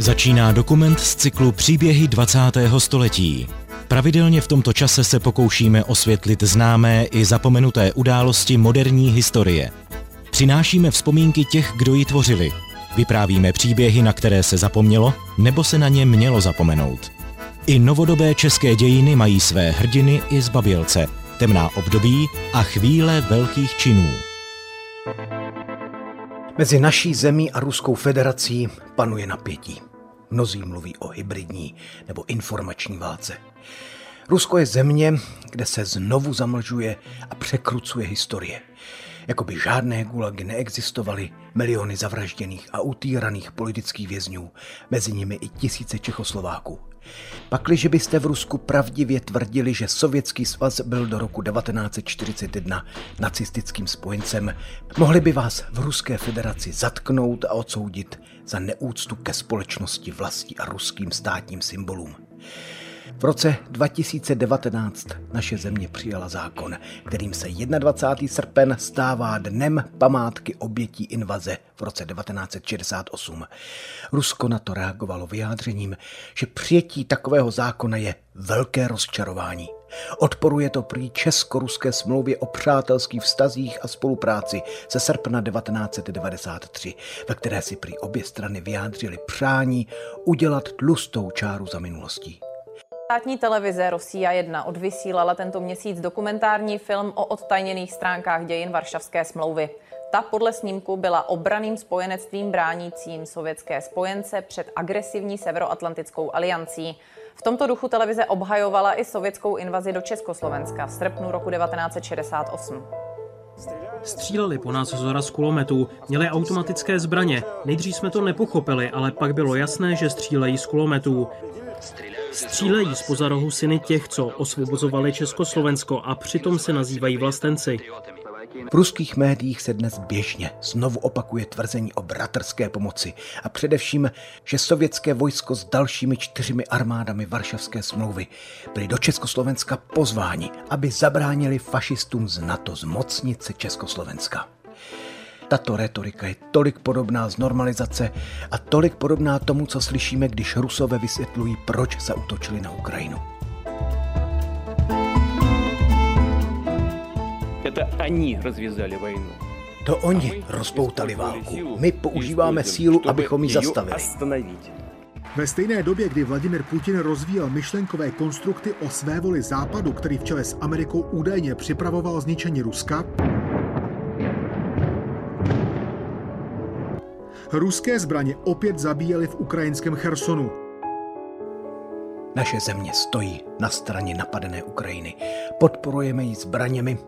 Začíná dokument z cyklu Příběhy 20. století. Pravidelně v tomto čase se pokoušíme osvětlit známé i zapomenuté události moderní historie. Přinášíme vzpomínky těch, kdo ji tvořili. Vyprávíme příběhy, na které se zapomnělo, nebo se na ně mělo zapomenout. I novodobé české dějiny mají své hrdiny i zbabělce, temná období a chvíle velkých činů. Mezi naší zemí a Ruskou federací panuje napětí. Mnozí mluví o hybridní nebo informační válce. Rusko je země, kde se znovu zamlžuje a překrucuje historie. Jakoby žádné gulagy neexistovaly, miliony zavražděných a utýraných politických vězňů, mezi nimi i tisíce Čechoslováků. Pakliže byste v Rusku pravdivě tvrdili, že Sovětský svaz byl do roku 1941 nacistickým spojencem, mohli by vás v Ruské federaci zatknout a odsoudit za neúctu ke společnosti vlastí a ruským státním symbolům. V roce 2019 naše země přijala zákon, kterým se 21. srpen stává dnem památky obětí invaze v roce 1968. Rusko na to reagovalo vyjádřením, že přijetí takového zákona je velké rozčarování. Odporuje to prý česko-ruské smlouvě o přátelských vztazích a spolupráci ze srpna 1993, ve které si prý obě strany vyjádřily přání udělat tlustou čáru za minulostí. Státní televize Rosia 1 odvysílala tento měsíc dokumentární film o odtajněných stránkách dějin Varšavské smlouvy. Ta podle snímku byla obraným spojenectvím bránícím sovětské spojence před agresivní severoatlantickou aliancí. V tomto duchu televize obhajovala i sovětskou invazi do Československa v srpnu roku 1968. Stříleli po nás zora z kulometů, měli automatické zbraně. Nejdřív jsme to nepochopili, ale pak bylo jasné, že střílejí z kulometů. Střílejí z rohu syny těch, co osvobozovali Československo a přitom se nazývají vlastenci. V ruských médiích se dnes běžně znovu opakuje tvrzení o bratrské pomoci a především, že sovětské vojsko s dalšími čtyřmi armádami Varšavské smlouvy byli do Československa pozváni, aby zabránili fašistům z NATO zmocnit se Československa. Tato retorika je tolik podobná z normalizace a tolik podobná tomu, co slyšíme, když Rusové vysvětlují, proč zautočili na Ukrajinu. Это они развязали войну. To oni rozpoutali válku. My používáme sílu, abychom ji zastavili. Ve stejné době, kdy Vladimir Putin rozvíjel myšlenkové konstrukty o své voli západu, který v čele s Amerikou údajně připravoval zničení Ruska, Ruské zbraně opět zabíjely v ukrajinském Chersonu. Naše země stojí na straně napadené Ukrajiny. Podporujeme ji zbraněmi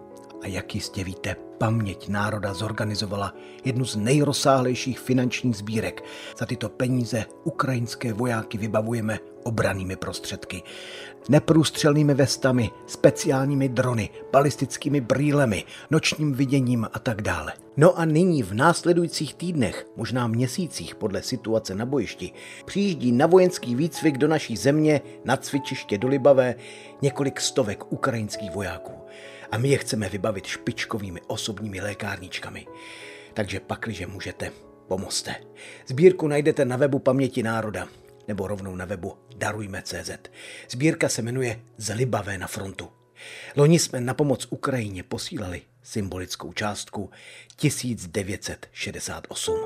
a jak jistě víte, paměť národa zorganizovala jednu z nejrozsáhlejších finančních sbírek. Za tyto peníze ukrajinské vojáky vybavujeme obranými prostředky. Neprůstřelnými vestami, speciálními drony, balistickými brýlemi, nočním viděním a tak dále. No a nyní v následujících týdnech, možná měsících podle situace na bojišti, přijíždí na vojenský výcvik do naší země na cvičiště do Libavé několik stovek ukrajinských vojáků a my je chceme vybavit špičkovými osobními lékárničkami. Takže pakliže můžete, pomozte. Sbírku najdete na webu Paměti národa nebo rovnou na webu Darujme.cz. Sbírka se jmenuje Zlibavé na frontu. Loni jsme na pomoc Ukrajině posílali symbolickou částku 1968.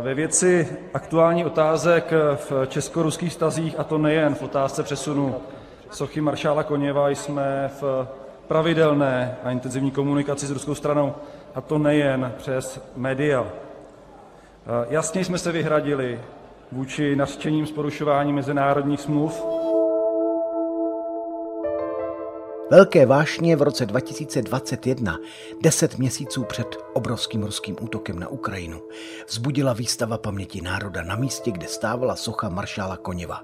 Ve věci aktuální otázek v česko-ruských vztazích, a to nejen v otázce přesunu sochy maršála Koněva, jsme v pravidelné a intenzivní komunikaci s ruskou stranou, a to nejen přes média. Jasně jsme se vyhradili vůči nařčením z porušování mezinárodních smluv Velké vášně v roce 2021, deset měsíců před obrovským ruským útokem na Ukrajinu, vzbudila výstava paměti národa na místě, kde stávala socha maršála Koněva.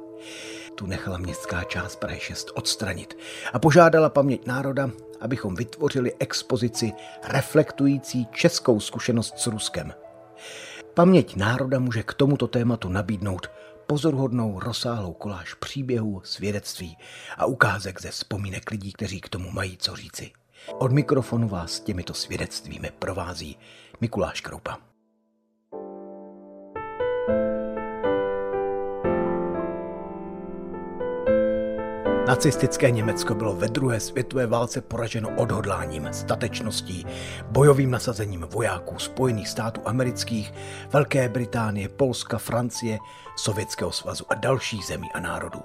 Tu nechala městská část Prahy 6 odstranit a požádala paměť národa, abychom vytvořili expozici reflektující českou zkušenost s Ruskem. Paměť národa může k tomuto tématu nabídnout pozoruhodnou rozsáhlou koláž příběhů, svědectví a ukázek ze vzpomínek lidí, kteří k tomu mají co říci. Od mikrofonu vás těmito svědectvími provází Mikuláš Kroupa. Nacistické Německo bylo ve druhé světové válce poraženo odhodláním, statečností, bojovým nasazením vojáků Spojených států amerických, Velké Británie, Polska, Francie, Sovětského svazu a dalších zemí a národů.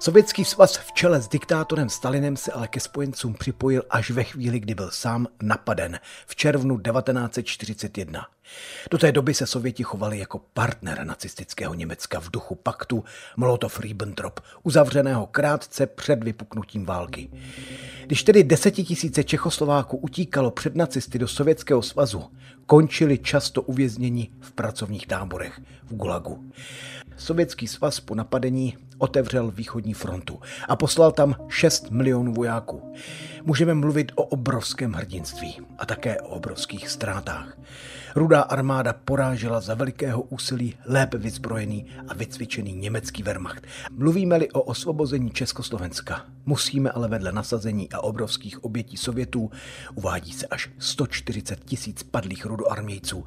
Sovětský svaz v čele s diktátorem Stalinem se ale ke spojencům připojil až ve chvíli, kdy byl sám napaden v červnu 1941. Do té doby se Sověti chovali jako partner nacistického Německa v duchu paktu Molotov-Ribbentrop, uzavřeného krátce před vypuknutím války. Když tedy desetitisíce Čechoslováků utíkalo před nacisty do Sovětského svazu, končili často uvězněni v pracovních táborech v Gulagu. Sovětský svaz po napadení otevřel východní frontu a poslal tam 6 milionů vojáků. Můžeme mluvit o obrovském hrdinství a také o obrovských ztrátách. Rudá armáda porážela za velikého úsilí lépe vyzbrojený a vycvičený německý Wehrmacht. Mluvíme-li o osvobození Československa, musíme ale vedle nasazení a obrovských obětí Sovětů, uvádí se až 140 tisíc padlých rudoarmějců,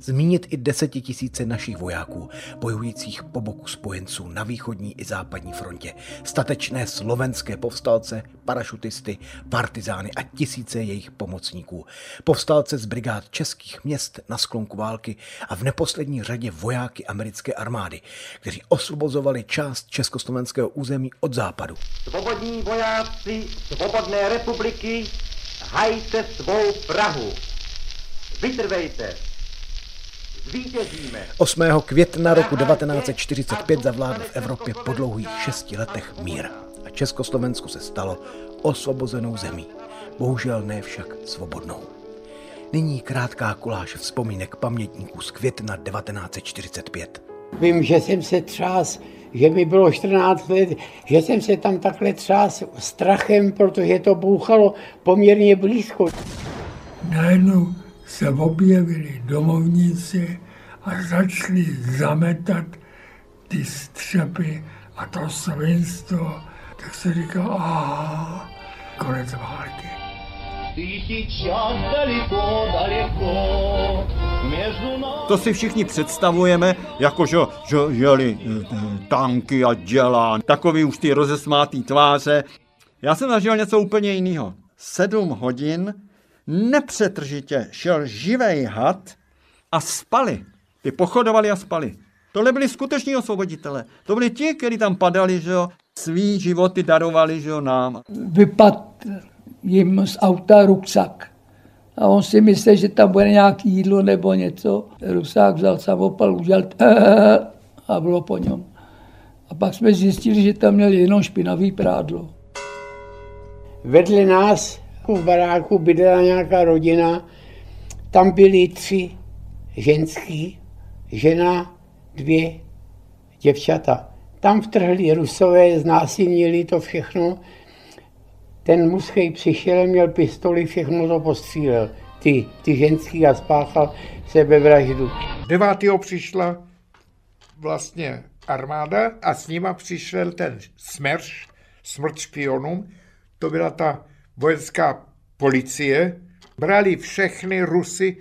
zmínit i desetitisíce našich vojáků, bojujících po boku spojenců na východní i západní frontě, statečné slovenské povstalce, parašutisty, partizány a tisíce jejich pomocníků, povstalce z brigád českých měst na sklonku války a v neposlední řadě vojáky americké armády, kteří osvobozovali část československého území od západu. Svobodní vojáci Svobodné republiky, hajte svou Prahu. Vytrvejte, 8. května roku 1945 zavládl v Evropě po dlouhých šesti letech mír a Československo se stalo osvobozenou zemí. Bohužel ne však svobodnou. Nyní krátká kuláž vzpomínek pamětníků z května 1945. Vím, že jsem se třás, že mi bylo 14 let, že jsem se tam takhle třás strachem, protože to bouchalo poměrně blízko. Najednou se objevili domovníci a začali zametat ty střepy a to svinstvo. Tak se říkal, aha, konec války. To si všichni představujeme, jako že, že jeli eh, tanky a dělá, takový už ty rozesmátý tváře. Já jsem zažil něco úplně jiného. Sedm hodin nepřetržitě šel živej had a spali. Ty pochodovali a spali. Tohle byli skuteční osvoboditele. To byli ti, kteří tam padali, že jo, svý životy darovali, že jo, nám. Vypad jim z auta ruksak. A on si myslel, že tam bude nějaký jídlo nebo něco. Rusák vzal samopal, udělal a bylo po něm. A pak jsme zjistili, že tam měl jenom špinavý prádlo. Vedle nás v baráku bydlela nějaká rodina, tam byly tři ženský, žena, dvě děvčata. Tam vtrhli rusové, znásilnili to všechno. Ten mužský přišel, měl pistoli, všechno to postřílel. Ty, ty ženský a spáchal sebevraždu. 9. přišla vlastně armáda a s nima přišel ten smerš, smrt špionům. To byla ta vojenská policie, brali všechny Rusy,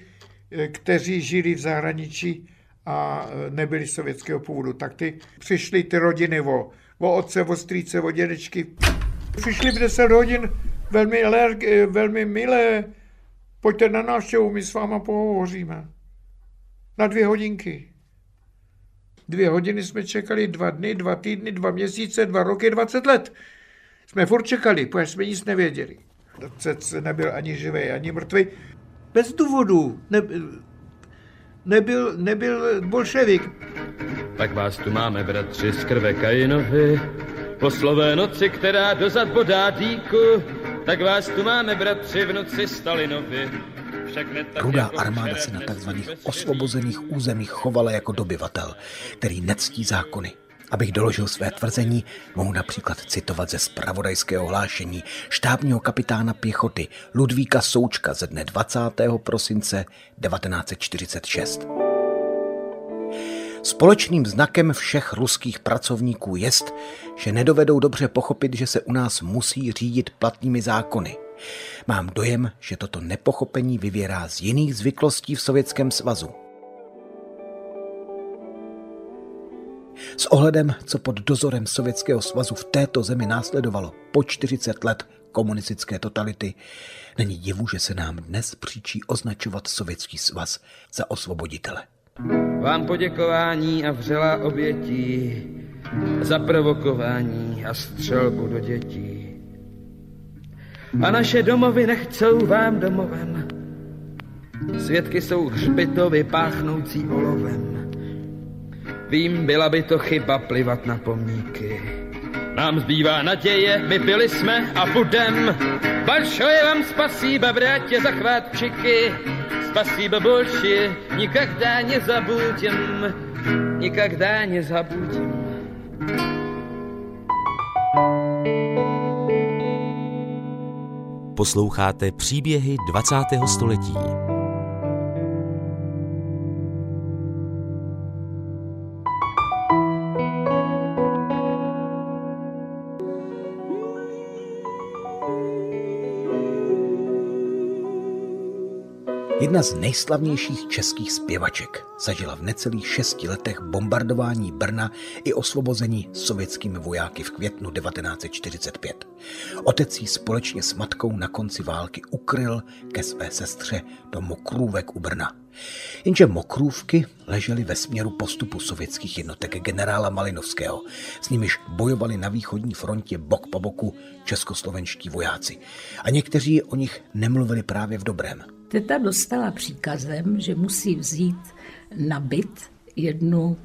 eh, kteří žili v zahraničí a eh, nebyli sovětského původu. Tak ty přišly ty rodiny o, o otce, o strýce, o dědečky. Přišli v 10 hodin velmi, eh, velmi milé. Pojďte na návštěvu, my s váma pohovoříme. Na dvě hodinky. Dvě hodiny jsme čekali dva dny, dva týdny, dva měsíce, dva roky, 20 let. Jsme furt čekali, protože jsme nic nevěděli. Otec nebyl ani živý, ani mrtvý. Bez důvodu. Ne, nebyl, nebyl bolševik. Tak vás tu máme, bratři, z krve Kajinovi. Po slové noci, která dozad bodá díku, tak vás tu máme, bratři, v noci Stalinovi. Rudá armáda se na tzv. osvobozených územích chovala jako dobyvatel, který nectí zákony. Abych doložil své tvrzení, mohu například citovat ze spravodajského hlášení štábního kapitána pěchoty Ludvíka Součka ze dne 20. prosince 1946. Společným znakem všech ruských pracovníků jest, že nedovedou dobře pochopit, že se u nás musí řídit platnými zákony – Mám dojem, že toto nepochopení vyvěrá z jiných zvyklostí v Sovětském svazu. S ohledem, co pod dozorem Sovětského svazu v této zemi následovalo po 40 let komunistické totality, není divu, že se nám dnes příčí označovat Sovětský svaz za osvoboditele. Vám poděkování a vřelá obětí za provokování a střelbu do dětí. A naše domovy nechcou vám domovem. Svědky jsou hřbitovy páchnoucí olovem. Vím, byla by to chyba plivat na pomníky. Nám zbývá naděje, vypili jsme a budem. Большое vám spasíba, bratě, za chvátčiky. Спасибо больше, никогда не забудем, никогда не забудем. Posloucháte příběhy 20. století. Jedna z nejslavnějších českých zpěvaček zažila v necelých šesti letech bombardování Brna i osvobození sovětskými vojáky v květnu 1945. Otec jí společně s matkou na konci války ukryl ke své sestře do Mokrůvek u Brna. Jenže Mokrůvky ležely ve směru postupu sovětských jednotek generála Malinovského, s nimiž bojovali na východní frontě bok po boku českoslovenští vojáci. A někteří o nich nemluvili právě v dobrém. Teta dostala příkazem, že musí vzít na byt jednu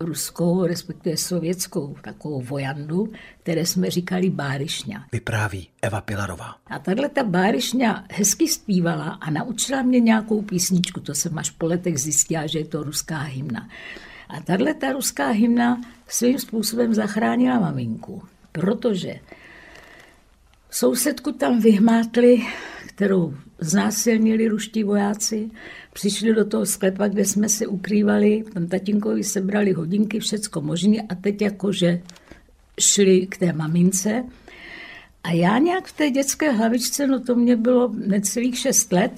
ruskou, respektive sovětskou takovou vojandu, které jsme říkali Bárišňa. Vypráví Eva Pilarová. A tahle ta Bárišňa hezky zpívala a naučila mě nějakou písničku, to jsem až po letech zjistila, že je to ruská hymna. A tahle ta ruská hymna svým způsobem zachránila maminku, protože sousedku tam vyhmátli, kterou znásilnili ruští vojáci, přišli do toho sklepa, kde jsme se ukrývali, tam tatínkovi sebrali hodinky, všecko možné a teď jakože šli k té mamince. A já nějak v té dětské hlavičce, no to mě bylo necelých šest let,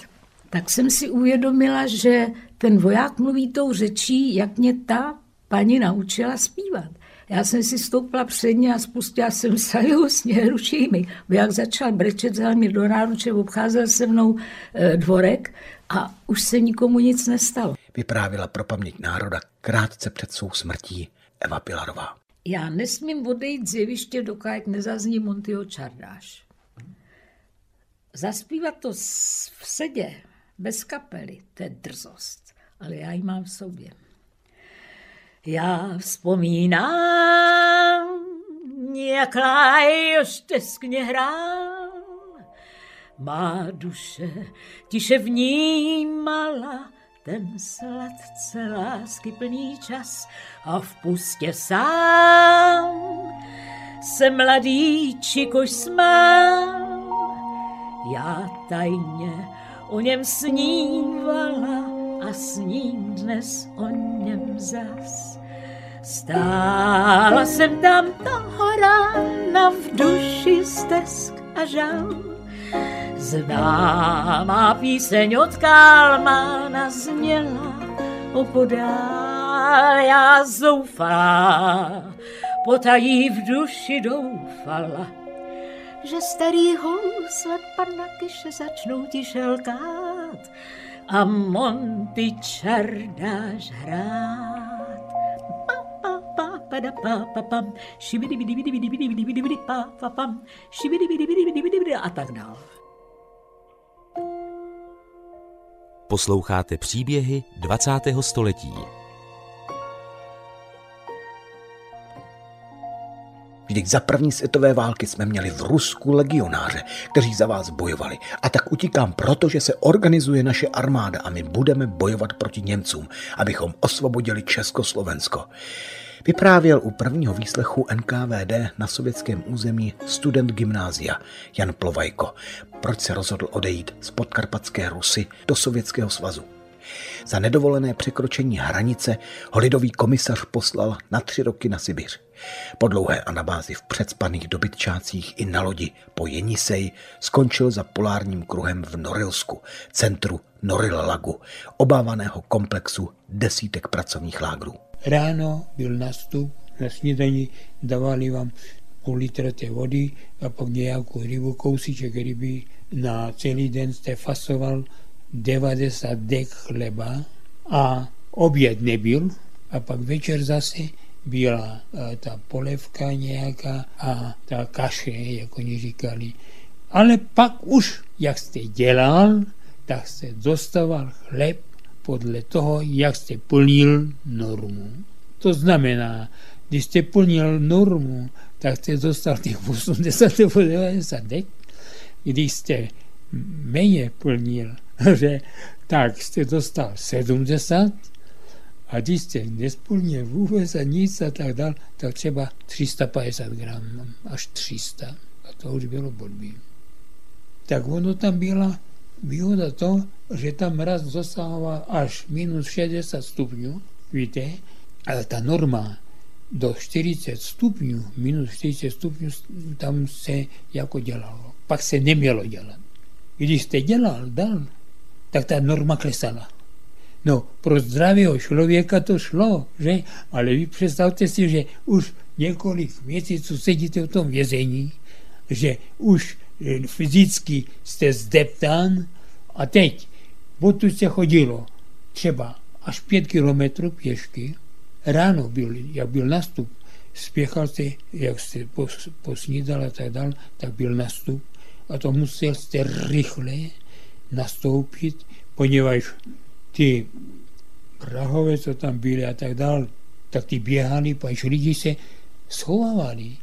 tak jsem si uvědomila, že ten voják mluví tou řečí, jak mě ta paní naučila zpívat. Já jsem si stoupla před a spustila jsem saju s ručími. Jak začal brečet, vzal mě do náruče, obcházel se mnou e, dvorek a už se nikomu nic nestalo. Vyprávila pro paměť národa krátce před svou smrtí Eva Pilarová. Já nesmím odejít z jeviště, dokud nezazní Montyho čardáš. Zaspívat to v sedě, bez kapely, to je drzost, ale já ji mám v sobě. Já vzpomínám, jak Lajoš teskně hrál. Má duše tiše vnímala ten sladce lásky plný čas a v pustě sám se mladý čikoš smál. Já tajně o něm snívala a s ním dnes o něm zas. Stála jsem tam toho rána v duši stesk a žal. Známá píseň od Kalmána zněla opodál, já zoufalá, potají v duši doufala, že starý housle pana Kyše začnou tiše lkát a Monty čardáš hrát. Pa, pa, pa, pa, da, pa, pa, pam, pa, pa, pam, a tak dál. Posloucháte příběhy 20. století. Vždyť za první světové války jsme měli v Rusku legionáře, kteří za vás bojovali. A tak utíkám proto, že se organizuje naše armáda a my budeme bojovat proti Němcům, abychom osvobodili Československo. Vyprávěl u prvního výslechu NKVD na sovětském území student gymnázia Jan Plovajko, proč se rozhodl odejít z podkarpatské Rusy do Sovětského svazu. Za nedovolené překročení hranice ho lidový komisař poslal na tři roky na Sibiř. Po dlouhé anabázi v předspaných dobytčácích i na lodi po Jenisej skončil za polárním kruhem v Norilsku, centru Noril Lagu, obávaného komplexu desítek pracovních lágrů. Ráno byl nastup, na snídani dávali vám půl litra té vody a pak nějakou rybu, kousíček ryby. Na celý den jste fasoval 90 dek chleba a oběd nebyl a pak večer zase byla eh, ta polevka nějaká a ta kaše, jak oni říkali. Ale pak už, jak jste dělal, tak jste dostával chleb podle toho, jak jste plnil normu. To znamená, když jste plnil normu, tak jste dostal těch 80 nebo 90 dek. Když jste méně plnil, že, tak jste dostal 70 a když jste nesplnil vůbec a nic a tak dál, tak třeba 350 gram, až 300. A to už bylo blbý. Tak ono tam byla výhoda to, že tam raz dosahoval až minus 60 stupňů, víte, ale ta norma do 40 stupňů, minus 40 stupňů, tam se jako dělalo. Pak se nemělo dělat. Když jste dělal dál, tak ta norma klesala. No, pro zdravého člověka to šlo, že? Ale vy představte si, že už několik měsíců sedíte v tom vězení, že už eh, fyzicky jste zdeptán a teď, odtud se chodilo třeba až pět kilometrů pěšky, ráno byl, jak byl nastup, spěchal se, jak se posnídal a tak dál, tak byl nastup a to musel jste rychle nastoupit, poněvadž ty Prahové, co tam byli a tak dál, tak ty běhali, pač lidi se schovávali.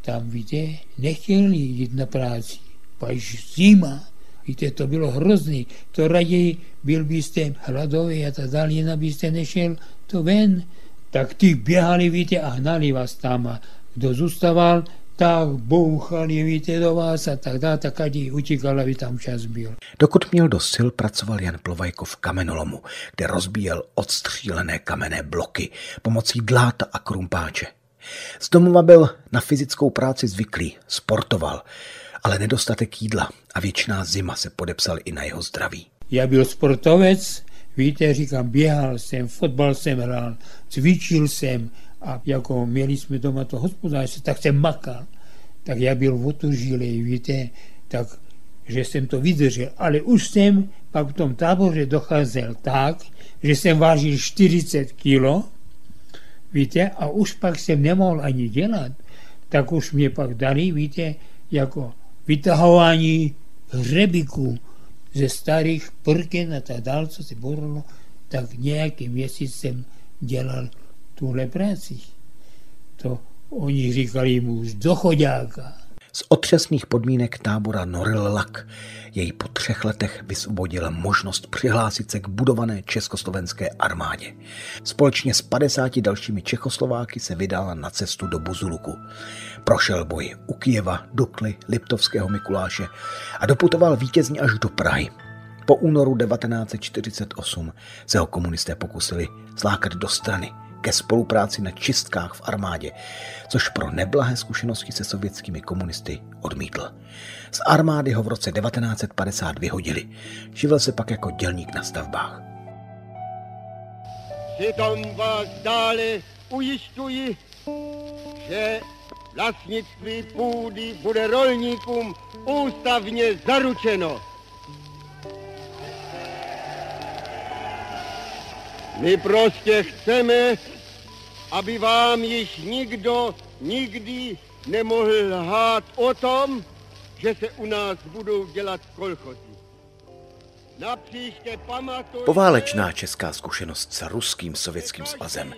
Tam, víte, nechtěli jít na práci, pač zima, víte, to bylo hrozný. To raději byl byste hladový a tak dále, jinak byste nešel to ven. Tak ty běhali, víte, a hnali vás tam. A kdo zůstával, tak bouchali, víte, do vás a tak dále, tak ať utíkal, aby tam čas byl. Dokud měl do sil, pracoval Jan Plovajko v kamenolomu, kde rozbíjel odstřílené kamenné bloky pomocí dláta a krumpáče. Z domova byl na fyzickou práci zvyklý, sportoval, ale nedostatek jídla a věčná zima se podepsal i na jeho zdraví. Já byl sportovec, víte, říkám, běhal jsem, fotbal jsem hrál, cvičil jsem, a jako měli jsme doma to hospodářství, tak jsem makal. Tak já byl otužilý, víte, tak, že jsem to vydržel. Ale už jsem pak v tom táboře docházel tak, že jsem vážil 40 kilo, víte, a už pak jsem nemohl ani dělat. Tak už mě pak dali, víte, jako vytahování hřebíků ze starých prken a tak dále, co se borilo, tak nějaký měsíc jsem dělal tuhle práci. To oni říkali mu z dochodáka. Z otřesných podmínek tábora Noril Lak jej po třech letech vysvobodila možnost přihlásit se k budované československé armádě. Společně s 50 dalšími Čechoslováky se vydala na cestu do Buzuluku. Prošel boj u Kijeva, Dukly, Liptovského Mikuláše a doputoval vítězně až do Prahy. Po únoru 1948 se ho komunisté pokusili zlákat do strany – ke spolupráci na čistkách v armádě, což pro neblahé zkušenosti se sovětskými komunisty odmítl. Z armády ho v roce 1950 vyhodili. Živil se pak jako dělník na stavbách. Přitom vás dále ujišťuji, že vlastnictví půdy bude rolníkům ústavně zaručeno. My prostě chceme, aby vám již nikdo nikdy nemohl lhát o tom, že se u nás budou dělat kolchozy. Pamatujte... Poválečná česká zkušenost s ruským sovětským svazem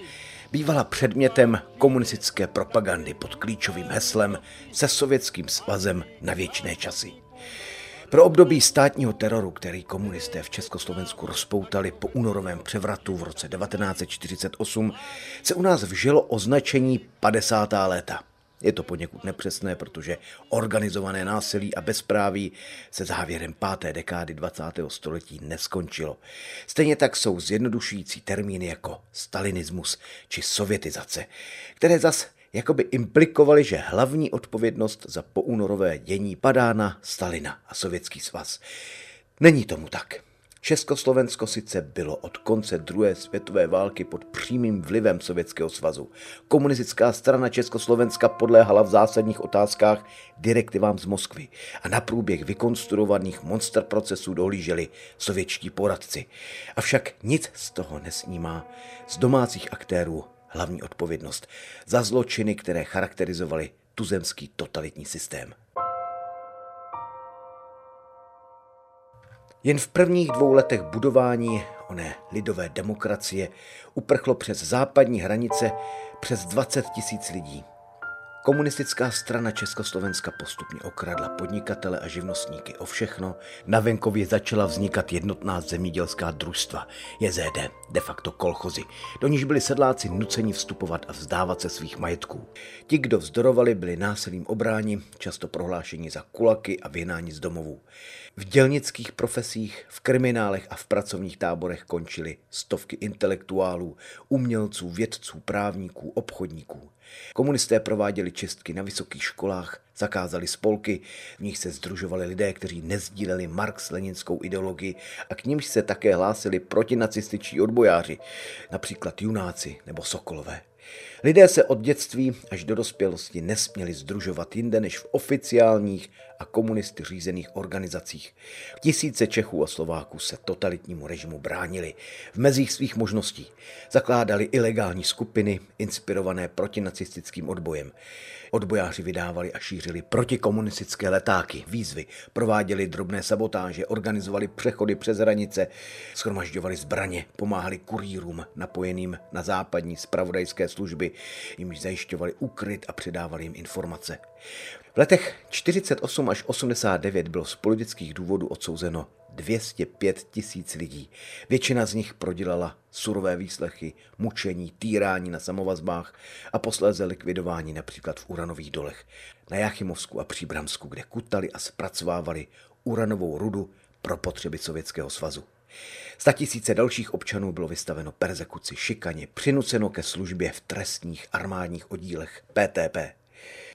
bývala předmětem komunistické propagandy pod klíčovým heslem se sovětským svazem na věčné časy. Pro období státního teroru, který komunisté v Československu rozpoutali po únorovém převratu v roce 1948, se u nás vžilo označení 50. léta. Je to poněkud nepřesné, protože organizované násilí a bezpráví se závěrem páté dekády 20. století neskončilo. Stejně tak jsou zjednodušující termíny jako stalinismus či sovětizace, které zas jako by implikovali, že hlavní odpovědnost za poúnorové dění padá na Stalina a Sovětský svaz. Není tomu tak. Československo sice bylo od konce druhé světové války pod přímým vlivem Sovětského svazu. Komunistická strana Československa podléhala v zásadních otázkách direktivám z Moskvy a na průběh vykonstruovaných monster procesů dohlíželi sovětští poradci. Avšak nic z toho nesnímá z domácích aktérů hlavní odpovědnost za zločiny, které charakterizovaly tuzemský totalitní systém. Jen v prvních dvou letech budování oné lidové demokracie uprchlo přes západní hranice přes 20 tisíc lidí. Komunistická strana Československa postupně okradla podnikatele a živnostníky o všechno. Na venkově začala vznikat jednotná zemědělská družstva, JZD, de facto kolchozy, do níž byli sedláci nuceni vstupovat a vzdávat se svých majetků. Ti, kdo vzdorovali, byli násilím obráni, často prohlášeni za kulaky a vyhnání z domovů. V dělnických profesích, v kriminálech a v pracovních táborech končily stovky intelektuálů, umělců, vědců, právníků, obchodníků. Komunisté prováděli čistky na vysokých školách, zakázali spolky, v nich se združovali lidé, kteří nezdíleli Marx-leninskou ideologii a k nímž se také hlásili protinacističtí odbojáři, například junáci nebo sokolové. Lidé se od dětství až do dospělosti nesměli združovat jinde než v oficiálních a komunisty řízených organizacích. Tisíce Čechů a Slováků se totalitnímu režimu bránili v mezích svých možností. Zakládali ilegální skupiny inspirované protinacistickým odbojem. Odbojáři vydávali a šířili protikomunistické letáky, výzvy, prováděli drobné sabotáže, organizovali přechody přes hranice, schromažďovali zbraně, pomáhali kurýrům napojeným na západní spravodajské služby, jimž zajišťovali ukryt a předávali jim informace. V letech 48 až 89 bylo z politických důvodů odsouzeno 205 tisíc lidí. Většina z nich prodělala surové výslechy, mučení, týrání na samovazbách a posléze likvidování například v uranových dolech na Jachimovsku a Příbramsku, kde kutali a zpracovávali uranovou rudu pro potřeby Sovětského svazu. Tisíce dalších občanů bylo vystaveno persekuci, šikaně, přinuceno ke službě v trestních armádních oddílech PTP.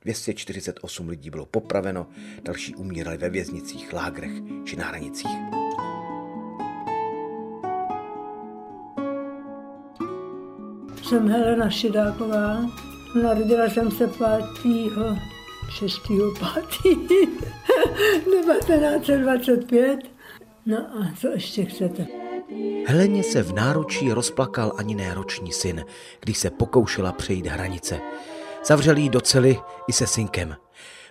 248 lidí bylo popraveno, další umírali ve věznicích, lágrech či na hranicích. Jsem Helena Šidáková, narodila jsem se 5. 6. 5. 1925. No a co ještě chcete? Heleně se v náručí rozplakal ani neroční syn, když se pokoušela přejít hranice. Zavřeli ji do cely i se synkem.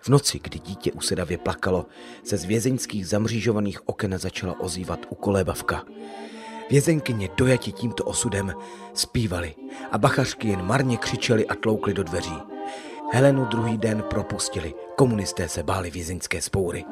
V noci, kdy dítě usedavě plakalo, se z vězeňských zamřížovaných oken začala ozývat ukolébavka. Vězenkyně dojati tímto osudem zpívali a bachařky jen marně křičeli a tloukli do dveří. Helenu druhý den propustili, komunisté se báli vězeňské spoury.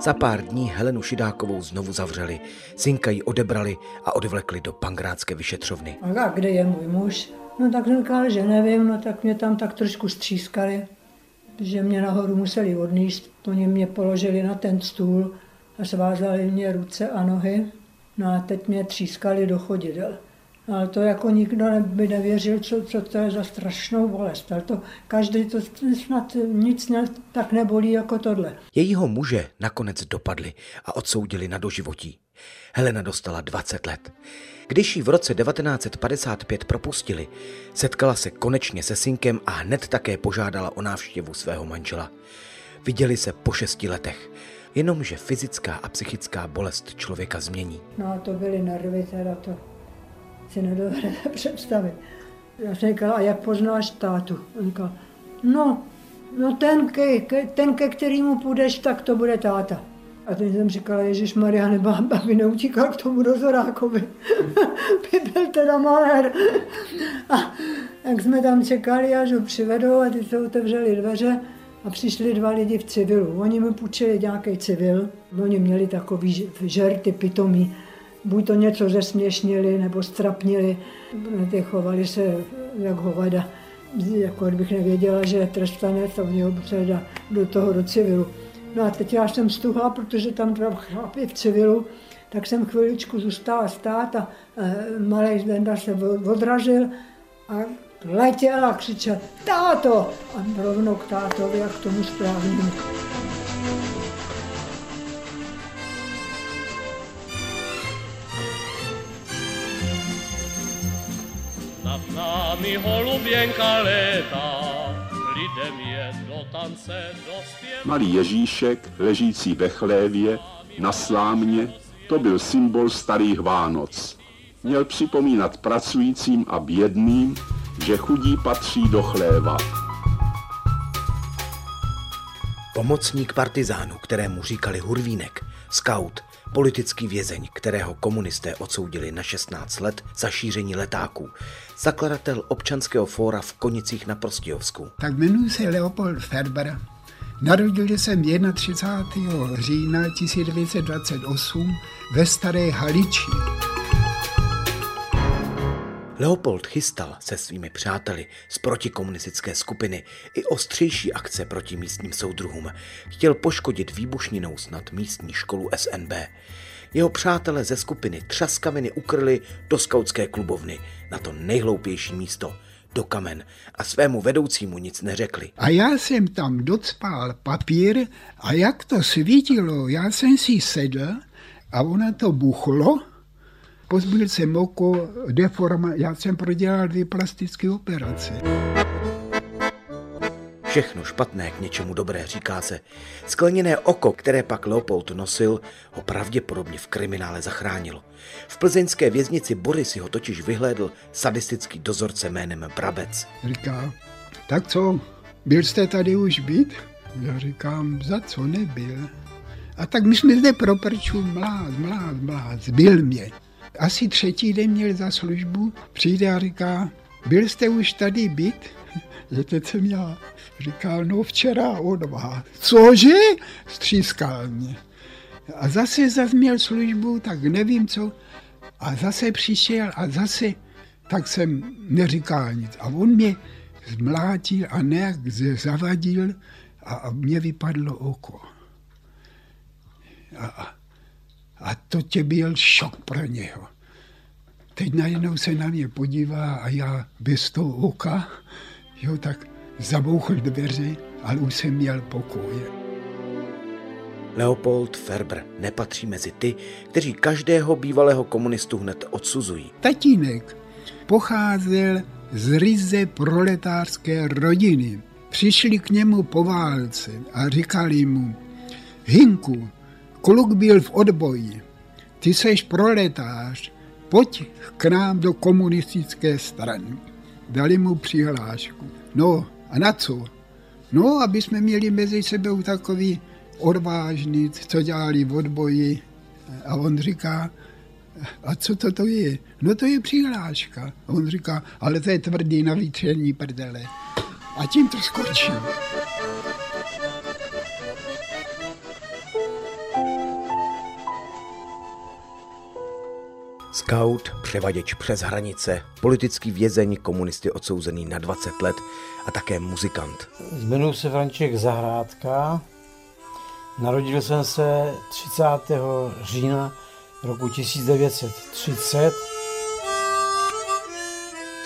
Za pár dní Helenu Šidákovou znovu zavřeli, synka ji odebrali a odvlekli do pangrátské vyšetřovny. A kde je můj muž? No tak říkal, že nevím, no tak mě tam tak trošku střískali, že mě nahoru museli odníst. Oni mě položili na ten stůl a svázali mě ruce a nohy. No a teď mě třískali do chodidel. Ale to jako nikdo by nevěřil, co, co to je za strašnou bolest. Ale to každý to snad nic ne, tak nebolí jako tohle. Jejího muže nakonec dopadli a odsoudili na doživotí. Helena dostala 20 let. Když ji v roce 1955 propustili, setkala se konečně se synkem a hned také požádala o návštěvu svého manžela. Viděli se po šesti letech, jenomže fyzická a psychická bolest člověka změní. No to byly nervy, teda to si nedovedete představit. Já jsem říkala, a jak poznáš tátu? On říkal, no, no ten, ke, ke, ten, ke kterému půjdeš, tak to bude táta. A teď jsem říkala, Ježíš Maria, nebo aby neutíkal k tomu dozorákovi. by byl teda malér. a jak jsme tam čekali, až ho přivedou a ty se otevřeli dveře a přišli dva lidi v civilu. Oni mi půjčili nějaký civil, oni měli takový žerty pitomý buď to něco zesměšnili nebo strapnili, ty chovali se jak hovada. Jako kdybych nevěděla, že je trestanec a mě ho do toho do civilu. No a teď já jsem stuhla, protože tam dva chlapi v civilu tak jsem chviličku zůstala stát a malý Zdenda se odrazil a letěl a křičel táto a rovnou k tátovi a k tomu správnému. Nad námi holuběnka létá, lidem je do tance dospěl. Malý Ježíšek, ležící ve chlévě, na slámě, to byl symbol starých Vánoc. Měl připomínat pracujícím a bědným, že chudí patří do chléva. Pomocník partizánu, kterému říkali Hurvínek, scout, politický vězeň, kterého komunisté odsoudili na 16 let za šíření letáků, zakladatel občanského fóra v Konicích na Prostějovsku. Tak jmenuji se Leopold Ferber. Narodil jsem 31. října 1928 ve Staré Haliči. Leopold chystal se svými přáteli z protikomunistické skupiny i ostřejší akce proti místním soudruhům. Chtěl poškodit výbušninou snad místní školu SNB. Jeho přátelé ze skupiny třaskaviny ukryli do skautské klubovny na to nejhloupější místo, do kamen a svému vedoucímu nic neřekli. A já jsem tam docpal papír a jak to svítilo, já jsem si sedl a ona to buchlo pozbyl jsem oko, deforma, já jsem prodělal dvě plastické operace. Všechno špatné k něčemu dobré, říká se. Skleněné oko, které pak Leopold nosil, ho pravděpodobně v kriminále zachránilo. V plzeňské věznici Boris ho totiž vyhlédl sadistický dozorce jménem Brabec. Říká, tak co, byl jste tady už být? Já říkám, za co nebyl? A tak my jsme zde pro prču mláz, mláz, mláz, byl mě. Asi třetí den měl za službu, přijde a říká, byl jste už tady byt? Teď jsem já. Říkal, no včera od vás. Cože? Střískal mě. A zase zase měl službu, tak nevím co. A zase přišel a zase, tak jsem neříkal nic. A on mě zmlátil a nějak zavadil a, a mě vypadlo oko. A, a a to tě byl šok pro něho. Teď najednou se na mě podívá a já bez toho oka, jo, tak zabouchl dveře, ale už jsem měl pokoj. Leopold Ferber nepatří mezi ty, kteří každého bývalého komunistu hned odsuzují. Tatínek pocházel z ryze proletářské rodiny. Přišli k němu po válce a říkali mu, Hinku, Kluk byl v odboji. Ty seš proletář, pojď k nám do komunistické strany. Dali mu přihlášku. No a na co? No, aby jsme měli mezi sebou takový odvážný, co dělali v odboji. A on říká, a co to, to je? No to je přihláška. A on říká, ale to je tvrdý na výtření prdele. A tím to skočí. Scout, převaděč přes hranice, politický vězeň, komunisty odsouzený na 20 let a také muzikant. Jmenuji se František Zahrádka. Narodil jsem se 30. října roku 1930.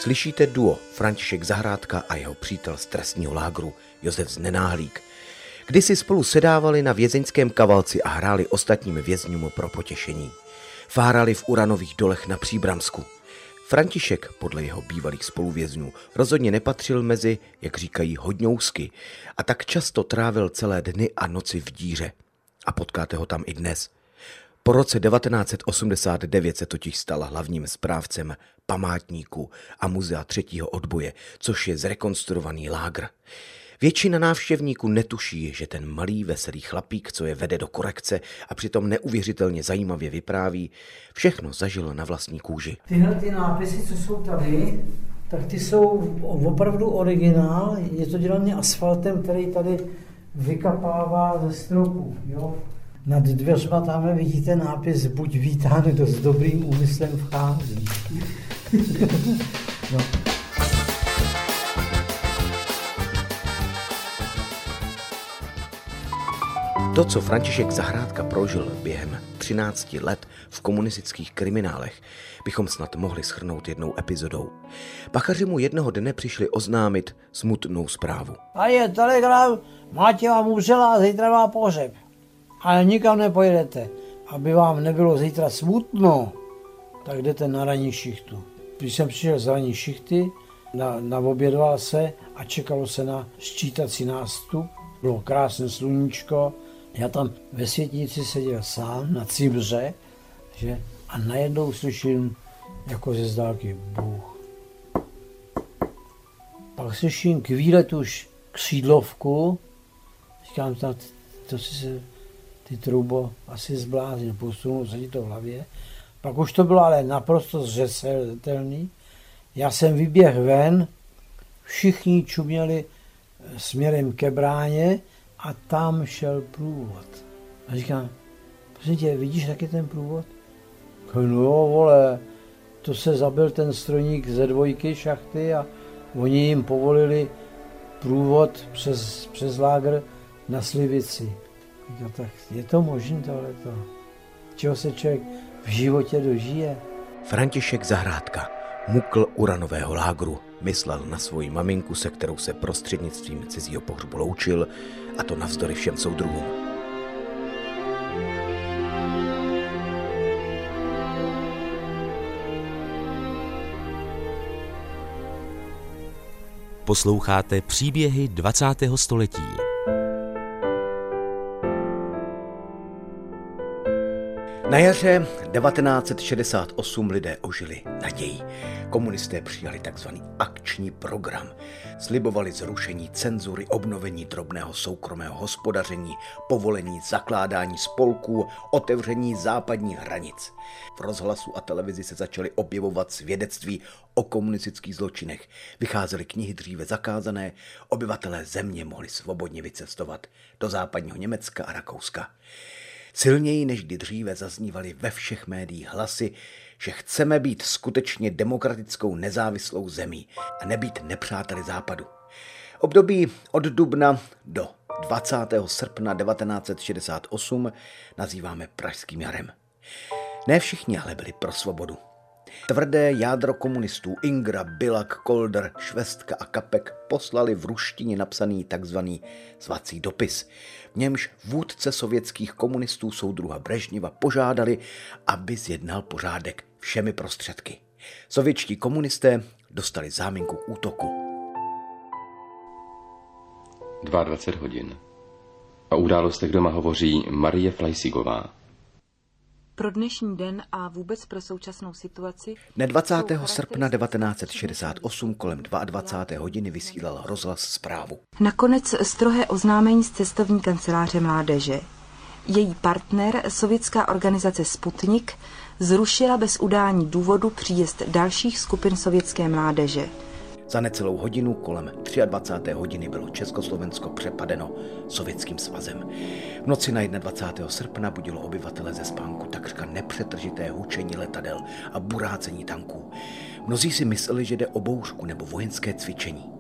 Slyšíte duo František Zahrádka a jeho přítel z trestního lágru Josef Znenáhlík. Kdysi spolu sedávali na vězeňském kavalci a hráli ostatním vězňům pro potěšení fárali v uranových dolech na Příbramsku. František, podle jeho bývalých spoluvězňů, rozhodně nepatřil mezi, jak říkají, hodňousky a tak často trávil celé dny a noci v díře. A potkáte ho tam i dnes. Po roce 1989 se totiž stal hlavním správcem památníku a muzea třetího odboje, což je zrekonstruovaný lágr. Většina návštěvníků netuší, že ten malý veselý chlapík, co je vede do korekce a přitom neuvěřitelně zajímavě vypráví, všechno zažil na vlastní kůži. Tyhle ty nápisy, co jsou tady, tak ty jsou opravdu originál. Je to dělané asfaltem, který tady vykapává ze stropu. Jo? Nad dveřma tam vidíte nápis buď vítán, kdo s dobrým úmyslem vchází. no. To, co František Zahrádka prožil během 13 let v komunistických kriminálech bychom snad mohli schrnout jednou epizodou. Pachaři mu jednoho dne přišli oznámit smutnou zprávu. A je telegram, máte vám umřela a zítra má pohřeb. Ale nikam nepojedete. Aby vám nebylo zítra smutno, tak jdete na ranní šichtu. Když jsem přišel z ranní šichty, na, naobědval se a čekalo se na sčítací nástup. Bylo krásné sluníčko, já tam ve světnici seděl sám na cibře, že, a najednou slyším jako ze zdálky Bůh. Pak slyším k výletu už křídlovku, říkám, to, to si se ty trubo asi zbláznil, posunul se ti to v hlavě. Pak už to bylo ale naprosto zřetelný. Já jsem vyběhl ven, všichni čuměli směrem ke bráně a tam šel průvod. A říkám, prosím tě, vidíš taky ten průvod? No vole, to se zabil ten strojník ze dvojky šachty a oni jim povolili průvod přes, přes lágr na Slivici. Říkám, tak je to možné tohleto? Čeho se člověk v životě dožije? František Zahrádka, mukl uranového lágru, myslel na svoji maminku, se kterou se prostřednictvím cizího pohřbu loučil, a to navzdory všem soudruhům. Posloucháte příběhy 20. století. Na jaře 1968 lidé ožili naději. Komunisté přijali tzv. akční program. Slibovali zrušení cenzury, obnovení drobného soukromého hospodaření, povolení zakládání spolků, otevření západních hranic. V rozhlasu a televizi se začaly objevovat svědectví o komunistických zločinech. Vycházely knihy dříve zakázané, obyvatelé země mohli svobodně vycestovat do západního Německa a Rakouska. Silněji než kdy dříve zaznívaly ve všech médiích hlasy, že chceme být skutečně demokratickou nezávislou zemí a nebýt nepřáteli západu. Období od dubna do 20. srpna 1968 nazýváme Pražským jarem. Ne všichni ale byli pro svobodu. Tvrdé jádro komunistů Ingra, Bilak, Kolder, Švestka a Kapek poslali v ruštině napsaný takzvaný svací dopis. Němž vůdce sovětských komunistů soudruha Brežněva požádali, aby zjednal pořádek všemi prostředky. Sovětští komunisté dostali záminku k útoku. 22 hodin. O událostech doma hovoří Marie Flajsigová. Pro dnešní den a vůbec pro současnou situaci... Dne 20. srpna 1968 kolem 22. hodiny vysílal rozhlas zprávu. Nakonec strohé oznámení z cestovní kanceláře mládeže. Její partner, sovětská organizace Sputnik, zrušila bez udání důvodu příjezd dalších skupin sovětské mládeže. Za necelou hodinu kolem 23. hodiny bylo Československo přepadeno Sovětským svazem. V noci na 21. srpna budilo obyvatele ze spánku takřka nepřetržité hučení letadel a burácení tanků. Mnozí si mysleli, že jde o bouřku nebo vojenské cvičení.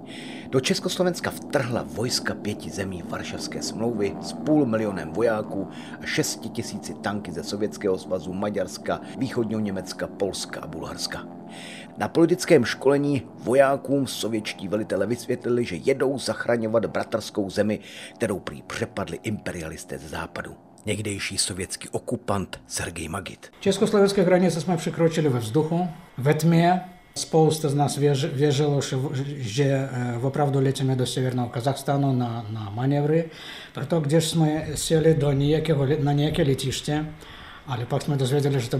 Do Československa vtrhla vojska pěti zemí Varšavské smlouvy s půl milionem vojáků a šesti tisíci tanky ze Sovětského svazu Maďarska, východního Německa, Polska a Bulharska. Na politickém školení vojákům sovětští velitele vysvětlili, že jedou zachraňovat bratrskou zemi, kterou prý přepadli imperialisté z západu. Někdejší sovětský okupant Sergej Magit. Československé hranice jsme překročili ve vzduchu, ve tmě, Spousta z nás věřilo, že opravdu letíme do Severního Kazachstánu na, na manévry. Proto když jsme sjeli do nějakého, na nějaké letiště, ale pak jsme dozvěděli, že to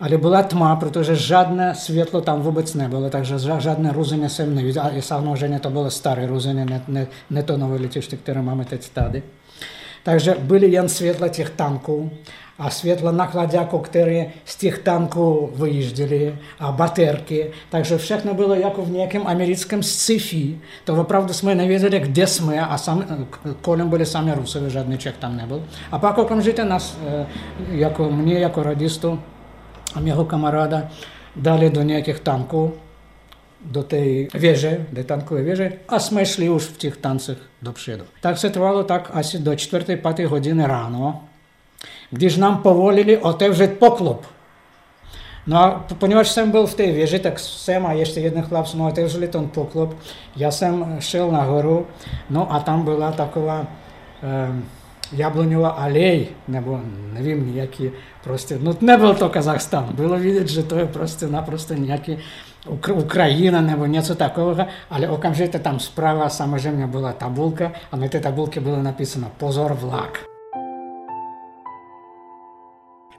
bylo Ruzyně. Ale byla tma, protože žádné světlo tam vůbec nebylo, takže žádné Ruzyně jsem neviděl. A samozřejmě to bylo staré Ruzyně, ne, ne, ne to nové letiště, které máme teď tady. Takže byly jen světla těch tanků a světla nachladáků, které z těch tanků vyjížděly a baterky. Takže všechno bylo jako v nějakém americkém sci-fi. To opravdu jsme nevěděli, kde jsme a sami, kolem byli sami Rusové, žádný Čech tam nebyl. A pak okamžitě nás, jako mě, jako radistu a mého kamaráda, dali do nějakých tanků, do té věže, do tankové věže a jsme šli už v těch tancech dopředu. Tak se trvalo tak asi do čtvrté, páté hodiny ráno, když nám povolili otevřít poklop. No a ponieważ jsem byl v té věži, tak jsem a ještě jeden chlap jsme otevřeli ten poklop. Já jsem šel nahoru, no a tam byla taková eh, jabloňová alej, nebo nevím, jaký prostě, no nebyl to Kazachstán, bylo vidět, že to je prostě naprosto nějaký Ukrajina nebo něco takového, ale okamžitě tam zprava samozřejmě byla tabulka a na té tabulce bylo napsáno pozor vlak.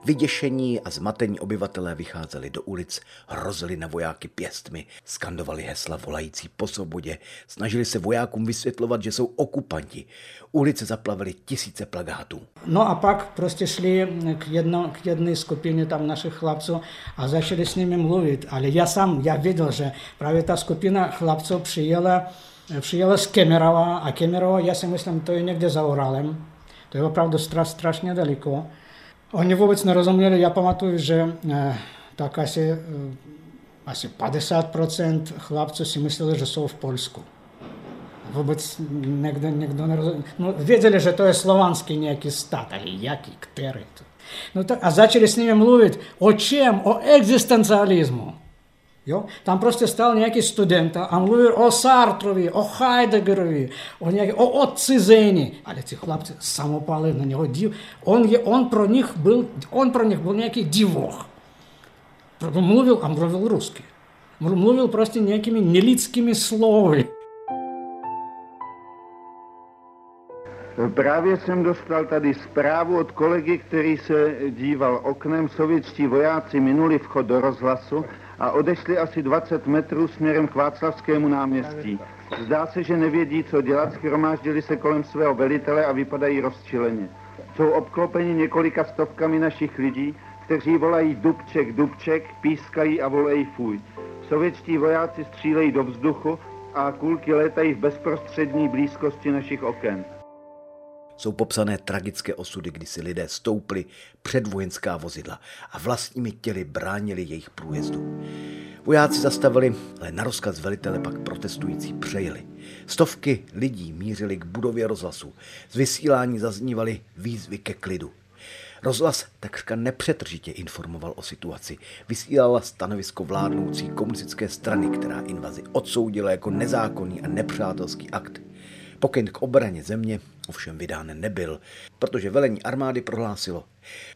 Vyděšení a zmatení obyvatelé vycházeli do ulic, hrozili na vojáky pěstmi, skandovali hesla volající po svobodě, snažili se vojákům vysvětlovat, že jsou okupanti. Ulice zaplavily tisíce plagátů. No a pak prostě šli k, jedno, k jedné skupině tam našich chlapců a začali s nimi mluvit. Ale já sám, já viděl, že právě ta skupina chlapců přijela, přijela z Kemerova a Kemerova, já si myslím, to je někde za Uralem. To je opravdu straš, strašně daleko. Oni vůbec nerozuměli, já pamatuju, že eh, tak asi, eh, asi 50% chlapců si mysleli, že jsou v Polsku. Vůbec někdo, někdo nerozuměl. No, věděli, že to je slovanský nějaký stát, ale jaký, který to. No tak, a začali s nimi mluvit o čem? O existencialismu. Jo? Tam prostě stal nějaký student a mluvil o Sartrovi, o Heideggerovi, o, nějaký, o odcizení. Ale ty chlapci samopali na něho div. On, je, on, pro nich byl, on pro nich byl nějaký divoch. Mluvil, a mluvil rusky. Mluvil prostě nějakými nelidskými slovy. Právě jsem dostal tady zprávu od kolegy, který se díval oknem. Sovětští vojáci minuli vchod do rozhlasu a odešli asi 20 metrů směrem k Václavskému náměstí. Zdá se, že nevědí, co dělat, schromáždili se kolem svého velitele a vypadají rozčileně. Jsou obklopeni několika stovkami našich lidí, kteří volají Dubček, Dubček, pískají a volají fuj. Sovětští vojáci střílejí do vzduchu a kulky létají v bezprostřední blízkosti našich oken jsou popsané tragické osudy, kdy si lidé stoupli před vojenská vozidla a vlastními těly bránili jejich průjezdu. Vojáci zastavili, ale na rozkaz velitele pak protestující přejeli. Stovky lidí mířili k budově rozhlasu. Z vysílání zaznívaly výzvy ke klidu. Rozhlas takřka nepřetržitě informoval o situaci. Vysílala stanovisko vládnoucí komunistické strany, která invazi odsoudila jako nezákonný a nepřátelský akt. Pokyn k obraně země ovšem vydán nebyl, protože velení armády prohlásilo,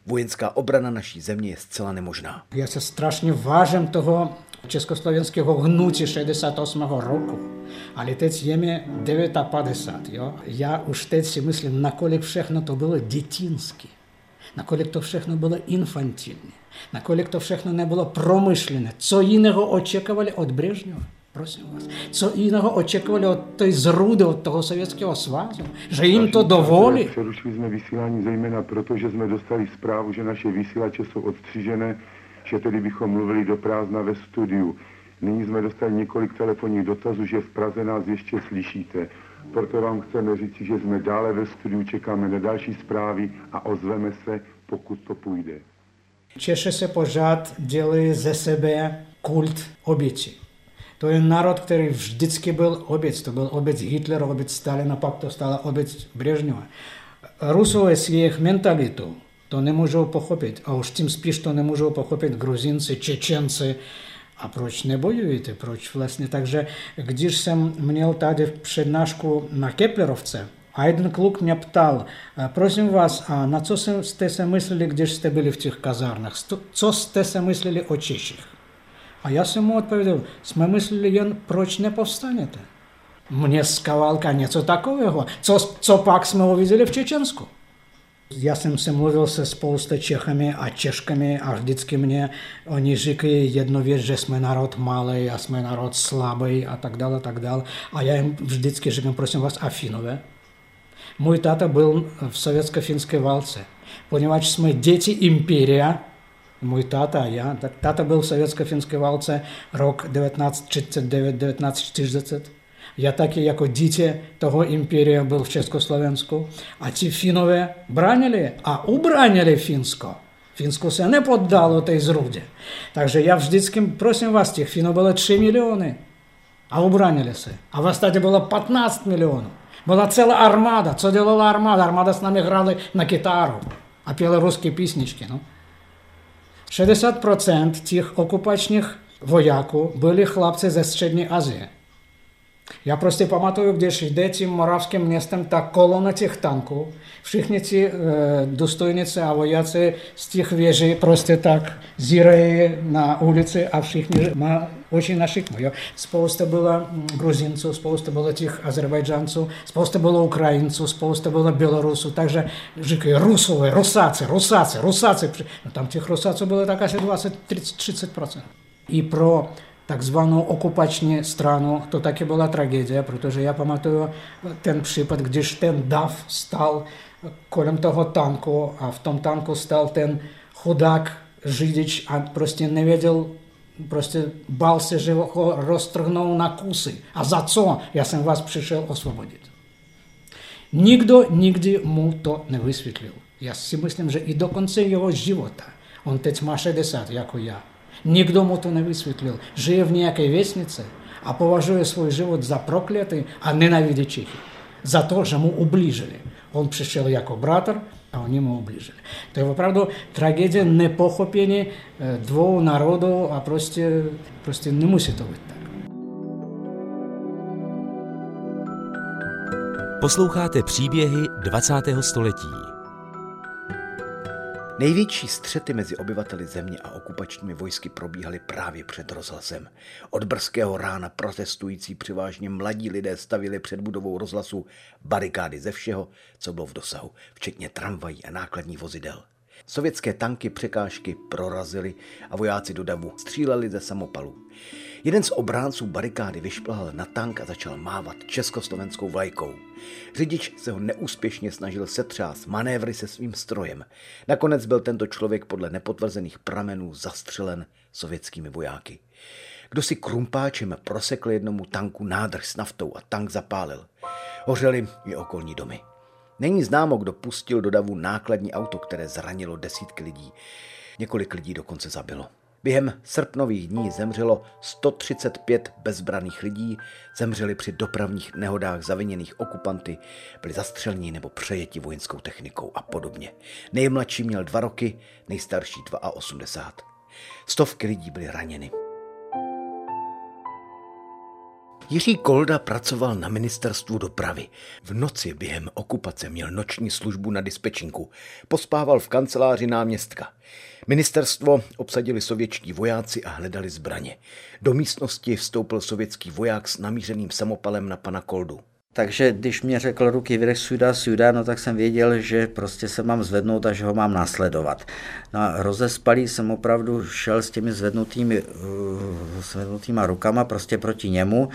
vojenská obrana naší země je zcela nemožná. Já se strašně vážím toho československého hnutí 68. roku, ale teď je mi 59, jo? Já už teď si myslím, nakolik všechno to bylo dětinské nakolik to všechno bylo infantilní, nakolik to všechno nebylo promyšlené, co jiného očekávali od Brežněva. Prosím vás, co jiného očekovali od té zrůdy, od toho Sovětského svazu? Že jim to dovolí? Přerušili jsme vysílání zejména proto, že jsme dostali zprávu, že naše vysílače jsou odstřižené, že tedy bychom mluvili do prázdna ve studiu. Nyní jsme dostali několik telefonních dotazů, že v Praze nás ještě slyšíte. Proto vám chceme říct, že jsme dále ve studiu, čekáme na další zprávy a ozveme se, pokud to půjde. Češe se pořád dělají ze sebe kult oběti. To je národ, který vždycky byl oběť. To byl oběť Hitlera, oběť Stalina, pak to stala oběť Brežněva. Rusové s jejich mentalitou to nemůžou pochopit. A už tím spíš to nemůžou pochopit gruzinci, čečenci. A proč nebojujete? Proč vlastně? Takže když jsem měl tady přednášku na Keplerovce, a jeden kluk mě ptal, prosím vás, a na co jste se mysleli, když jste byli v těch kazárnách? Co jste se mysleli o Češích? A já jsem mu odpověděl, jsme mysleli jen, proč nepovstanete. Mě skavalka něco takového. Co, co pak jsme uviděli v Čečensku? Já jsem se mluvil se spousta Čechami a Češkami a vždycky mě oni říkají jednu věc, že jsme národ malý a jsme národ slabý a tak dále, a tak dále. A já jim vždycky říkám, prosím vás, a Finové. Můj táta byl v sovětsko-finské válce. Poněvadž jsme děti impéria, můj táta a já. Tak táta byl v sovětsko-finské válce rok 1939-1940. Já taky jako dítě toho impéria byl v Československu. A ti Finové bránili a ubránili Finsko. Finsko se nepoddalo té zrůdě. Takže já vždycky, prosím vás, těch Finů bylo 3 miliony. A ubránili se. A v ostatě bylo 15 milionů. Byla celá armáda. Co dělala armáda? Armáda s námi hráli na kytaru. a pěl ruské písničky. No. 60% těch okupačních vojáků byli chlapci ze střední Asie. Já prostě pamatuju, když jde tím moravským městem ta kolona těch tanků, všichni ti e, důstojnice a vojáci z těch věží prostě tak zírají na ulici a všichni má oči na šikmu. Jo. Spousta bylo Gruzinců, spousta bylo těch Azerbajdžanců, spousta bylo Ukrajinců, spousta bylo Bělorusů, takže říkají Rusové, Rusáci, Rusáci, Rusáci. No, tam těch Rusáců bylo tak asi 20-30%. I pro takzvanou okupační stranu, to taky byla tragédie, protože já pamatuju ten případ, když ten dav stal kolem toho tanku a v tom tanku stal ten chudák řidič a prostě nevěděl, prostě bál se, že ho roztrhnou na kusy. A za co? Já jsem vás přišel osvobodit. Nikdo nikdy mu to nevysvětlil. Já si myslím, že i do konce jeho života, on teď má 60 jako já, Nikdo mu to nevysvětlil. Žije v nějaké vesnici a považuje svůj život za prokletý a nenávidí Čechy. Za to, že mu ublížili. On přišel jako bratr a oni mu ublížili. To je opravdu tragédie nepochopení dvou národů a prostě, prostě nemusí to být tak. Posloucháte příběhy 20. století. Největší střety mezi obyvateli země a okupačními vojsky probíhaly právě před rozhlasem. Od brzkého rána protestující převážně mladí lidé stavili před budovou rozhlasu barikády ze všeho, co bylo v dosahu, včetně tramvají a nákladních vozidel. Sovětské tanky překážky prorazily a vojáci do davu stříleli ze samopalu. Jeden z obránců barikády vyšplhal na tank a začal mávat československou vlajkou. Řidič se ho neúspěšně snažil setřást manévry se svým strojem. Nakonec byl tento člověk podle nepotvrzených pramenů zastřelen sovětskými vojáky. Kdo si krumpáčem prosekl jednomu tanku nádrž s naftou a tank zapálil. Hořeli i okolní domy. Není známo, kdo pustil do davu nákladní auto, které zranilo desítky lidí. Několik lidí dokonce zabilo. Během srpnových dní zemřelo 135 bezbraných lidí, zemřeli při dopravních nehodách zaviněných okupanty, byli zastřelní nebo přejeti vojenskou technikou a podobně. Nejmladší měl dva roky, nejstarší 82. Stovky lidí byly raněny. Jiří Kolda pracoval na ministerstvu dopravy. V noci během okupace měl noční službu na dispečinku. Pospával v kanceláři náměstka. Ministerstvo obsadili sovětští vojáci a hledali zbraně. Do místnosti vstoupil sovětský voják s namířeným samopalem na pana Koldu. Takže když mě řekl ruky vydech suda, suda, no tak jsem věděl, že prostě se mám zvednout a že ho mám následovat. No a rozespalý jsem opravdu šel s těmi zvednutými, uh, zvednutýma rukama prostě proti němu.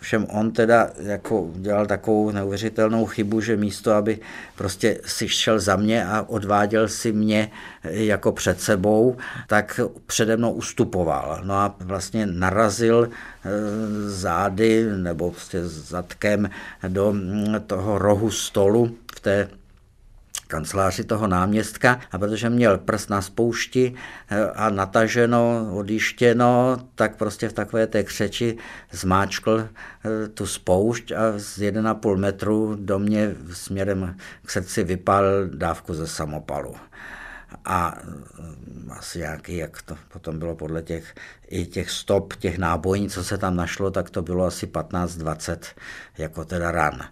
Všem on teda jako dělal takovou neuvěřitelnou chybu, že místo, aby prostě si šel za mě a odváděl si mě jako před sebou, tak přede mnou ustupoval. No a vlastně narazil eh, zády nebo prostě zadkem do mm, toho rohu stolu v té kanceláři toho náměstka a protože měl prst na spoušti eh, a nataženo, odjištěno, tak prostě v takové té křeči zmáčkl eh, tu spoušť a z 1,5 metru do mě směrem k srdci vypálil dávku ze samopalu a mm, asi nějaký, jak to potom bylo podle těch, i těch stop, těch nábojní, co se tam našlo, tak to bylo asi 15-20 jako teda ran.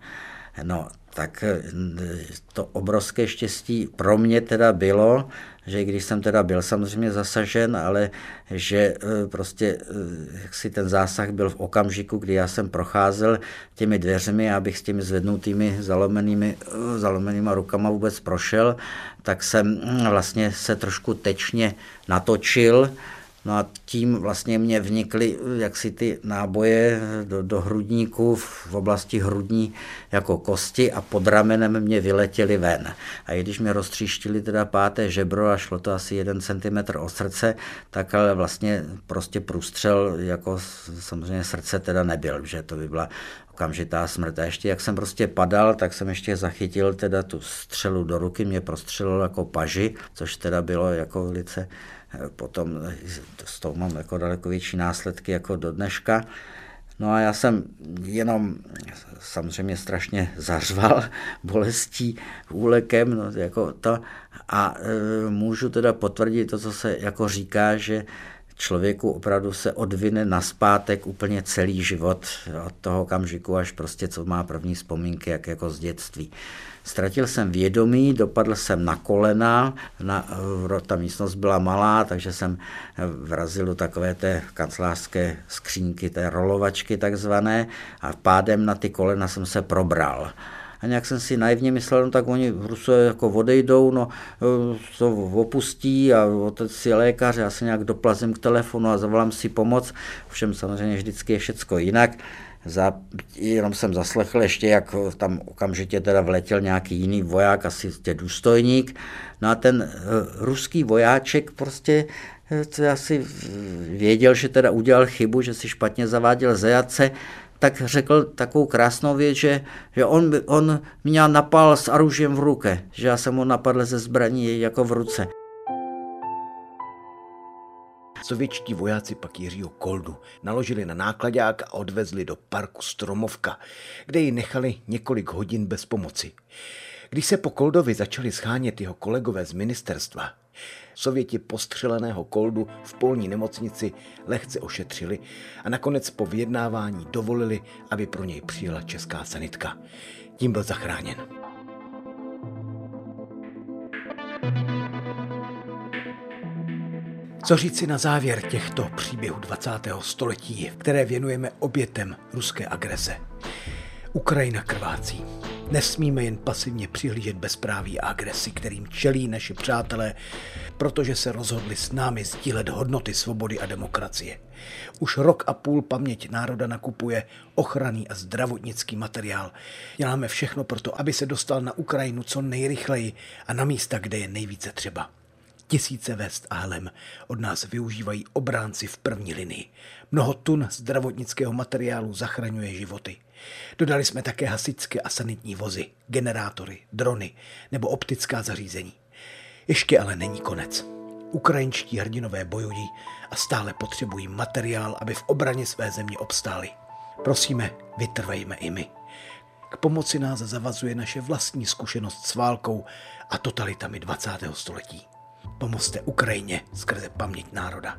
No, tak mm, to obrovské štěstí pro mě teda bylo, že když jsem teda byl samozřejmě zasažen, ale že e, prostě e, jak si ten zásah byl v okamžiku, kdy já jsem procházel těmi dveřmi, abych s těmi zvednutými zalomenými, zalomenýma rukama vůbec prošel, tak jsem mm, vlastně se trošku tečně natočil, No a tím vlastně mě vnikly jaksi ty náboje do, do hrudníku v oblasti hrudní jako kosti a pod ramenem mě vyletěly ven. A i když mě roztříštili teda páté žebro a šlo to asi jeden centimetr o srdce, tak ale vlastně prostě průstřel jako samozřejmě srdce teda nebyl, že to by byla okamžitá smrt. A ještě jak jsem prostě padal, tak jsem ještě zachytil teda tu střelu do ruky, mě prostřelilo jako paži, což teda bylo jako velice potom s tou mám jako daleko větší následky jako do dneška. No a já jsem jenom samozřejmě strašně zařval bolestí, úlekem, no, jako to, a e, můžu teda potvrdit to, co se jako říká, že člověku opravdu se odvine naspátek úplně celý život od toho okamžiku, až prostě co má první vzpomínky, jak jako z dětství. Ztratil jsem vědomí, dopadl jsem na kolena, na, ta místnost byla malá, takže jsem vrazil do takové té kancelářské skřínky, té rolovačky takzvané a pádem na ty kolena jsem se probral a nějak jsem si naivně myslel, no tak oni Rusové jako odejdou, no to opustí a otec je lékař, já se nějak doplazím k telefonu a zavolám si pomoc, všem samozřejmě vždycky je všecko jinak. Za, jenom jsem zaslechl ještě, jak tam okamžitě teda vletěl nějaký jiný voják, asi tě důstojník. No a ten uh, ruský vojáček prostě to asi věděl, že teda udělal chybu, že si špatně zaváděl zajace, tak řekl takovou krásnou věc, že, že on, on mě napal s oružím v ruce, že já jsem ho napadl ze zbraní jako v ruce. Sovětští vojáci pak Jiřího Koldu naložili na nákladák a odvezli do parku Stromovka, kde ji nechali několik hodin bez pomoci. Když se po Koldovi začali schánět jeho kolegové z ministerstva, Sověti postřeleného Koldu v polní nemocnici lehce ošetřili a nakonec po vyjednávání dovolili, aby pro něj přijela česká sanitka. Tím byl zachráněn. Co říci na závěr těchto příběhů 20. století, které věnujeme obětem ruské agrese? Ukrajina krvácí. Nesmíme jen pasivně přihlížet bezpráví a agresi, kterým čelí naši přátelé, protože se rozhodli s námi sdílet hodnoty svobody a demokracie. Už rok a půl paměť národa nakupuje ochranný a zdravotnický materiál. Děláme všechno pro to, aby se dostal na Ukrajinu co nejrychleji a na místa, kde je nejvíce třeba. Tisíce vest a helem od nás využívají obránci v první linii. Mnoho tun zdravotnického materiálu zachraňuje životy. Dodali jsme také hasičské a sanitní vozy, generátory, drony nebo optická zařízení. Ještě ale není konec. Ukrajinští hrdinové bojují a stále potřebují materiál, aby v obraně své země obstáli. Prosíme, vytrvejme i my. K pomoci nás zavazuje naše vlastní zkušenost s válkou a totalitami 20. století. Pomozte Ukrajině skrze paměť národa.